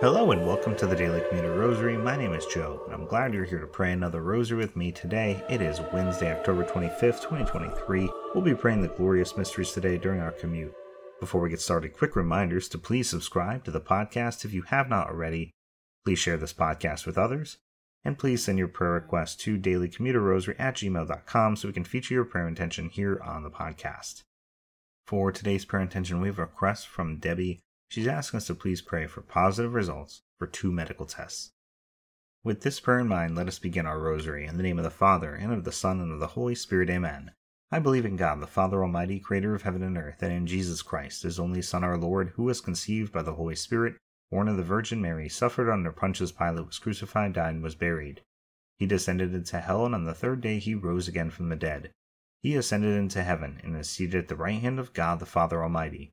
Hello and welcome to the Daily Commuter Rosary. My name is Joe, and I'm glad you're here to pray another rosary with me today. It is Wednesday, October 25th, 2023. We'll be praying the glorious mysteries today during our commute. Before we get started, quick reminders to please subscribe to the podcast if you have not already. Please share this podcast with others. And please send your prayer requests to dailycommuterrosary at gmail.com so we can feature your prayer intention here on the podcast. For today's prayer intention, we have a request from Debbie She's asking us to please pray for positive results for two medical tests. With this prayer in mind, let us begin our rosary in the name of the Father, and of the Son, and of the Holy Spirit. Amen. I believe in God, the Father Almighty, creator of heaven and earth, and in Jesus Christ, his only Son, our Lord, who was conceived by the Holy Spirit, born of the Virgin Mary, suffered under Pontius Pilate, was crucified, died, and was buried. He descended into hell, and on the third day he rose again from the dead. He ascended into heaven, and is seated at the right hand of God the Father Almighty.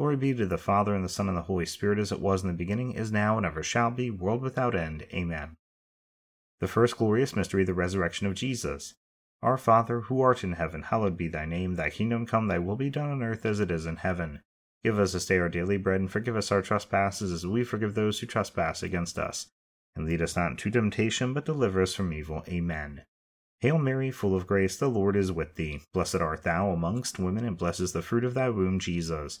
Glory be to the Father, and the Son, and the Holy Spirit, as it was in the beginning, is now, and ever shall be, world without end. Amen. The first glorious mystery, the resurrection of Jesus. Our Father, who art in heaven, hallowed be thy name. Thy kingdom come, thy will be done on earth as it is in heaven. Give us this day our daily bread, and forgive us our trespasses, as we forgive those who trespass against us. And lead us not into temptation, but deliver us from evil. Amen. Hail Mary, full of grace, the Lord is with thee. Blessed art thou amongst women, and blessed is the fruit of thy womb, Jesus.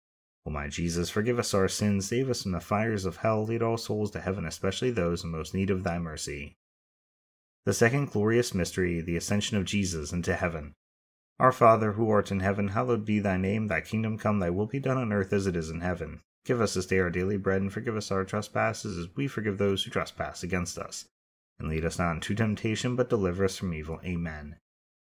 O my Jesus, forgive us our sins, save us from the fires of hell, lead all souls to heaven, especially those in most need of thy mercy. The second glorious mystery, the ascension of Jesus into heaven. Our Father, who art in heaven, hallowed be thy name, thy kingdom come, thy will be done on earth as it is in heaven. Give us this day our daily bread, and forgive us our trespasses, as we forgive those who trespass against us. And lead us not into temptation, but deliver us from evil. Amen.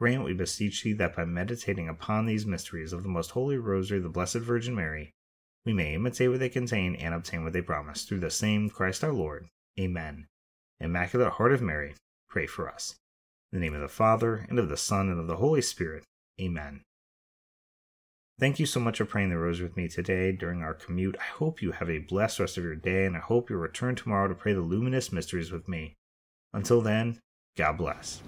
Grant, we beseech thee, that by meditating upon these mysteries of the most holy Rosary the Blessed Virgin Mary, we may imitate what they contain and obtain what they promise, through the same Christ our Lord. Amen. Immaculate Heart of Mary, pray for us. In the name of the Father, and of the Son, and of the Holy Spirit. Amen. Thank you so much for praying the rosary with me today during our commute. I hope you have a blessed rest of your day, and I hope you'll return tomorrow to pray the luminous mysteries with me. Until then, God bless.